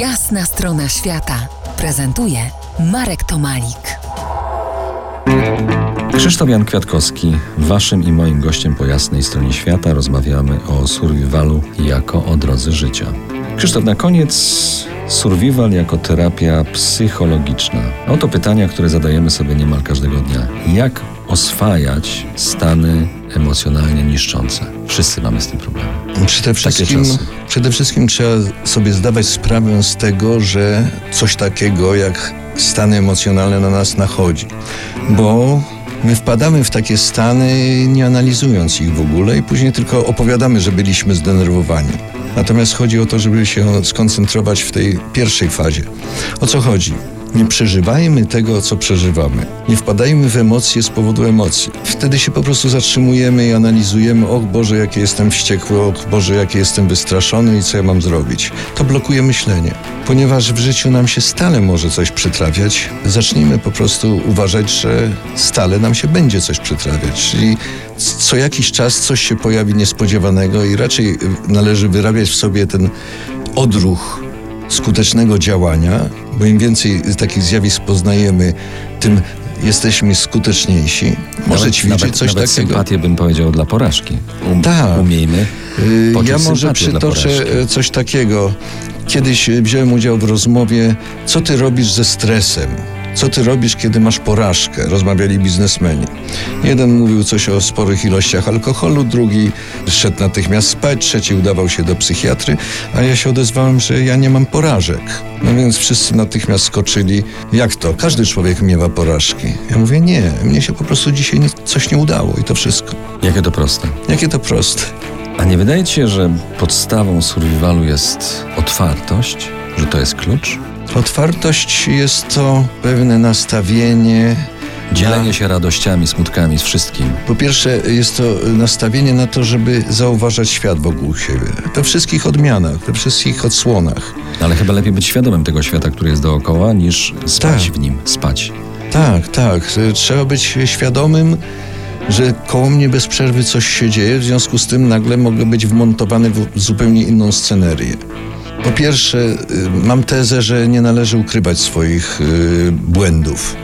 Jasna strona świata prezentuje Marek Tomalik. Krzysztof Jan Kwiatkowski, waszym i moim gościem po jasnej stronie świata rozmawiamy o survivalu jako o drodze życia. Krzysztof, na koniec survival jako terapia psychologiczna. Oto pytania, które zadajemy sobie niemal każdego dnia. Jak oswajać stany emocjonalnie niszczące? Wszyscy mamy z tym problem. Przede wszystkim, przede wszystkim trzeba sobie zdawać sprawę z tego, że coś takiego jak stany emocjonalne na nas nachodzi. Bo My wpadamy w takie stany, nie analizując ich w ogóle, i później tylko opowiadamy, że byliśmy zdenerwowani. Natomiast chodzi o to, żeby się skoncentrować w tej pierwszej fazie. O co chodzi? Nie przeżywajmy tego, co przeżywamy. Nie wpadajmy w emocje z powodu emocji. Wtedy się po prostu zatrzymujemy i analizujemy, och Boże, jakie jestem wściekły, och Boże, jakie jestem wystraszony i co ja mam zrobić. To blokuje myślenie. Ponieważ w życiu nam się stale może coś przytrafiać, zacznijmy po prostu uważać, że stale nam się będzie coś przytrafiać. Czyli co jakiś czas coś się pojawi niespodziewanego i raczej należy wyrabiać w sobie ten odruch skutecznego działania, bo im więcej takich zjawisk poznajemy, tym jesteśmy skuteczniejsi. Może nawet, ćwiczyć nawet, coś nawet takiego. sympatię bym powiedział dla porażki. Um, Tak. Umiejmy. Y, Ja może przytoczę e, coś takiego. Kiedyś e, wziąłem udział w rozmowie, co ty robisz ze stresem? Co ty robisz, kiedy masz porażkę? Rozmawiali biznesmeni. Jeden mówił coś o sporych ilościach alkoholu, drugi szedł natychmiast spać, trzeci udawał się do psychiatry, a ja się odezwałem, że ja nie mam porażek. No więc wszyscy natychmiast skoczyli. Jak to? Każdy człowiek miewa porażki. Ja mówię, nie, mnie się po prostu dzisiaj coś nie udało i to wszystko. Jakie to proste. Jakie to proste. A nie wydaje ci się, że podstawą survivalu jest otwartość? Że to jest klucz? Otwartość jest to pewne nastawienie. Dzielenie się radościami, smutkami z wszystkim. Po pierwsze, jest to nastawienie na to, żeby zauważać świat wokół siebie. We wszystkich odmianach, we wszystkich odsłonach. Ale chyba lepiej być świadomym tego świata, który jest dookoła, niż spać Tak. w nim. Spać. Tak, tak. Trzeba być świadomym, że koło mnie bez przerwy coś się dzieje, w związku z tym nagle mogę być wmontowany w zupełnie inną scenerię. Po pierwsze, y, mam tezę, że nie należy ukrywać swoich y, błędów.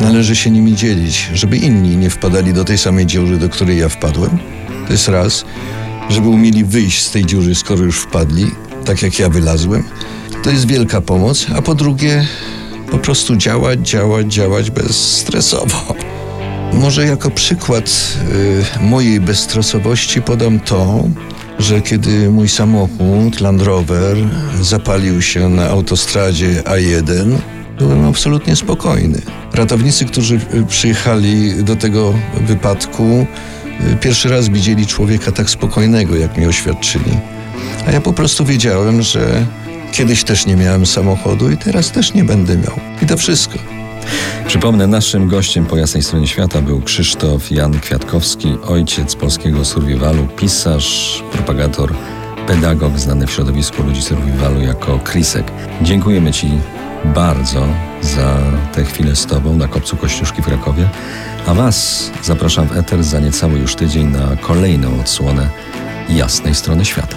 Należy się nimi dzielić, żeby inni nie wpadali do tej samej dziury, do której ja wpadłem. To jest raz. Żeby umieli wyjść z tej dziury, skoro już wpadli, tak jak ja wylazłem. To jest wielka pomoc. A po drugie, po prostu działać, działać, działać bezstresowo. Może jako przykład y, mojej bezstresowości podam to, że kiedy mój samochód Land Rover zapalił się na autostradzie A1, byłem absolutnie spokojny. Ratownicy, którzy y, przyjechali do tego wypadku, y, pierwszy raz widzieli człowieka tak spokojnego, jak mi oświadczyli. A ja po prostu wiedziałem, że kiedyś też nie miałem samochodu i teraz też nie będę miał. I to wszystko. Przypomnę, naszym gościem po jasnej stronie świata był Krzysztof Jan Kwiatkowski, ojciec polskiego survivalu, pisarz, propagator, pedagog znany w środowisku ludzi survivalu jako Krisek. Dziękujemy Ci bardzo za tę chwilę z Tobą na Kopcu Kościuszki w Krakowie, a Was zapraszam w Eter za niecały już tydzień na kolejną odsłonę jasnej strony świata.